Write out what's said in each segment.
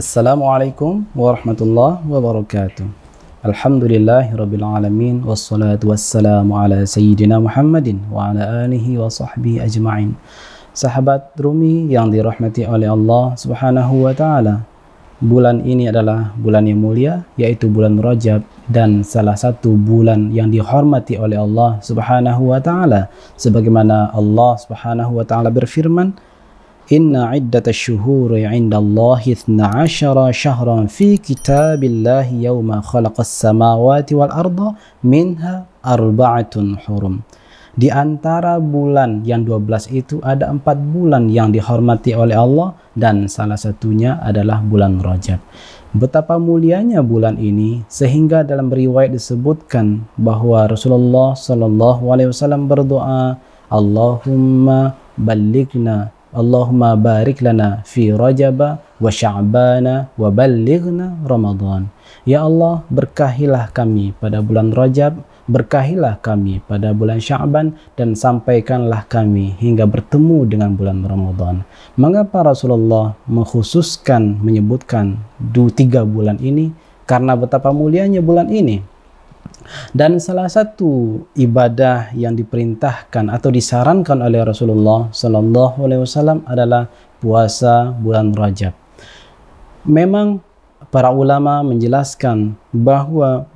Assalamualaikum warahmatullahi wabarakatuh. Alhamdulillahi rabbil alamin wassalatu wassalamu ala sayyidina Muhammadin wa ala alihi wa sahbihi ajma'in. Sahabat Rumi yang dirahmati oleh Allah Subhanahu wa taala. Bulan ini adalah bulan yang mulia yaitu bulan Rajab dan salah satu bulan yang dihormati oleh Allah Subhanahu wa taala sebagaimana Allah Subhanahu wa taala berfirman Inna iddata syuhuri inda Allah ithna ashara syahran fi kitabillahi yawma khalaqas samawati wal arda minha arba'atun hurum. Di antara bulan yang 12 itu ada empat bulan yang dihormati oleh Allah dan salah satunya adalah bulan Rajab. Betapa mulianya bulan ini sehingga dalam riwayat disebutkan bahwa Rasulullah Shallallahu Alaihi Wasallam berdoa, Allahumma balighna Allahumma barik lana fi Rajab wa Sya'bana wa ballighna Ramadan. Ya Allah, berkahilah kami pada bulan Rajab, berkahilah kami pada bulan Sya'ban dan sampaikanlah kami hingga bertemu dengan bulan Ramadan. Mengapa Rasulullah mengkhususkan menyebutkan dua tiga bulan ini? Karena betapa mulianya bulan ini. Dan salah satu ibadah yang diperintahkan atau disarankan oleh Rasulullah Sallallahu Alaihi Wasallam adalah puasa bulan Rajab. Memang para ulama menjelaskan bahwa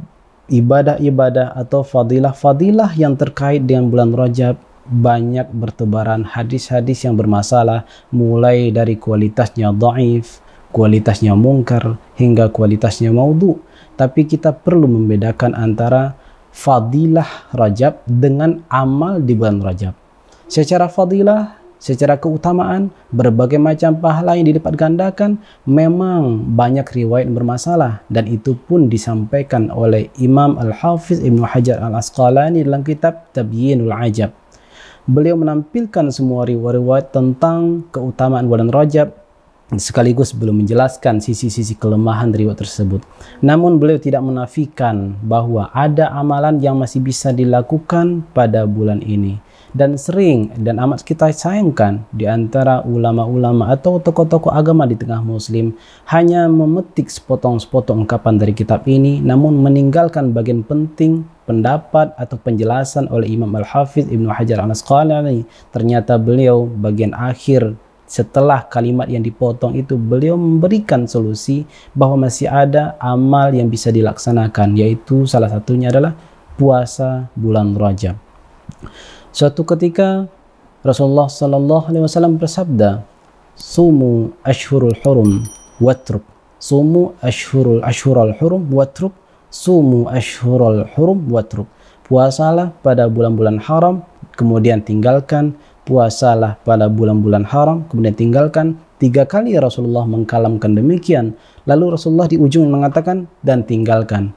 ibadah-ibadah atau fadilah-fadilah yang terkait dengan bulan Rajab banyak bertebaran hadis-hadis yang bermasalah mulai dari kualitasnya dhaif, kualitasnya mungkar hingga kualitasnya maudhu tapi kita perlu membedakan antara fadilah Rajab dengan amal di bulan Rajab. Secara fadilah, secara keutamaan, berbagai macam pahala yang dilipat gandakan memang banyak riwayat bermasalah dan itu pun disampaikan oleh Imam Al-Hafiz Ibnu Hajar Al-Asqalani dalam kitab Tabyinul Ajab. Beliau menampilkan semua riwayat tentang keutamaan bulan Rajab sekaligus belum menjelaskan sisi-sisi kelemahan riwayat tersebut. Namun beliau tidak menafikan bahwa ada amalan yang masih bisa dilakukan pada bulan ini. Dan sering dan amat kita sayangkan di antara ulama-ulama atau tokoh-tokoh agama di tengah muslim hanya memetik sepotong-sepotong ungkapan dari kitab ini namun meninggalkan bagian penting pendapat atau penjelasan oleh Imam Al-Hafiz Ibnu Hajar Al-Asqalani. Ternyata beliau bagian akhir setelah kalimat yang dipotong itu beliau memberikan solusi bahwa masih ada amal yang bisa dilaksanakan yaitu salah satunya adalah puasa bulan Rajab. Suatu ketika Rasulullah Sallallahu Alaihi Wasallam bersabda, "Sumu ashurul hurum watruk, sumu ashurul ashurul hurum watruk, sumu ashurul hurum watruk." Puasalah pada bulan-bulan haram, kemudian tinggalkan puasalah pada bulan-bulan haram, kemudian tinggalkan. Tiga kali Rasulullah mengkalamkan demikian. Lalu Rasulullah di ujung mengatakan, dan tinggalkan.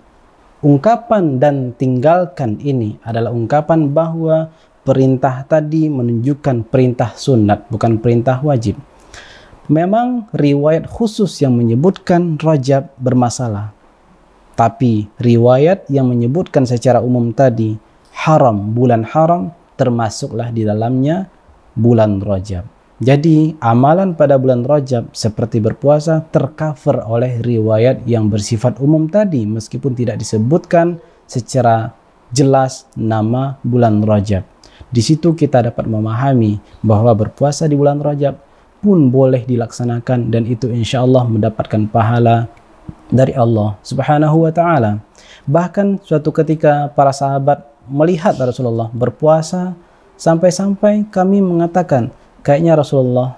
Ungkapan dan tinggalkan ini adalah ungkapan bahwa perintah tadi menunjukkan perintah sunat, bukan perintah wajib. Memang riwayat khusus yang menyebutkan rajab bermasalah. Tapi riwayat yang menyebutkan secara umum tadi haram, bulan haram, termasuklah di dalamnya bulan Rajab. Jadi amalan pada bulan Rajab seperti berpuasa tercover oleh riwayat yang bersifat umum tadi meskipun tidak disebutkan secara jelas nama bulan Rajab. Di situ kita dapat memahami bahwa berpuasa di bulan Rajab pun boleh dilaksanakan dan itu insya Allah mendapatkan pahala dari Allah Subhanahu wa taala. Bahkan suatu ketika para sahabat melihat Rasulullah berpuasa Sampai-sampai kami mengatakan, kayaknya Rasulullah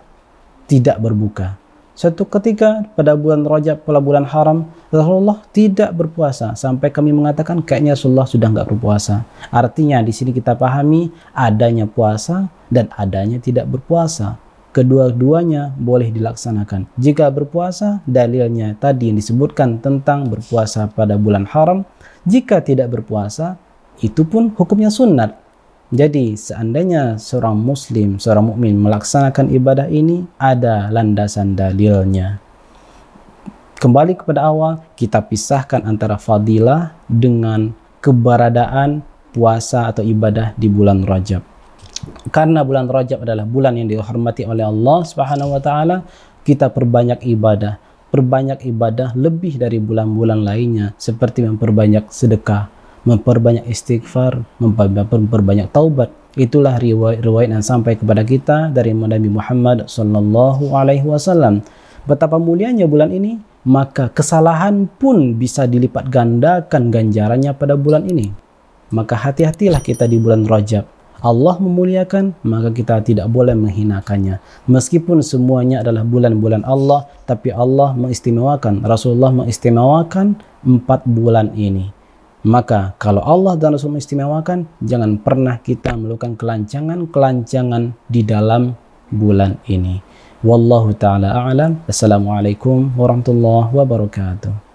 tidak berbuka. Suatu ketika pada bulan Rajab, pada bulan haram, Rasulullah tidak berpuasa. Sampai kami mengatakan kayaknya Rasulullah sudah nggak berpuasa. Artinya di sini kita pahami adanya puasa dan adanya tidak berpuasa. Kedua-duanya boleh dilaksanakan. Jika berpuasa, dalilnya tadi yang disebutkan tentang berpuasa pada bulan haram. Jika tidak berpuasa, itu pun hukumnya sunat jadi seandainya seorang muslim, seorang mukmin melaksanakan ibadah ini ada landasan dalilnya. Kembali kepada awal, kita pisahkan antara fadilah dengan keberadaan puasa atau ibadah di bulan Rajab. Karena bulan Rajab adalah bulan yang dihormati oleh Allah Subhanahu wa taala, kita perbanyak ibadah. perbanyak ibadah lebih dari bulan-bulan lainnya seperti memperbanyak sedekah, memperbanyak istighfar, memperbanyak taubat. Itulah riwayat-riwayat yang sampai kepada kita dari Nabi Muhammad sallallahu alaihi wasallam. Betapa mulianya bulan ini, maka kesalahan pun bisa dilipat gandakan ganjarannya pada bulan ini. Maka hati-hatilah kita di bulan Rajab Allah memuliakan, maka kita tidak boleh menghinakannya. Meskipun semuanya adalah bulan-bulan Allah, tapi Allah mengistimewakan, Rasulullah mengistimewakan empat bulan ini. Maka kalau Allah dan Rasul mengistimewakan, jangan pernah kita melakukan kelancangan-kelancangan di dalam bulan ini. Wallahu ta'ala a'lam. Assalamualaikum warahmatullahi wabarakatuh.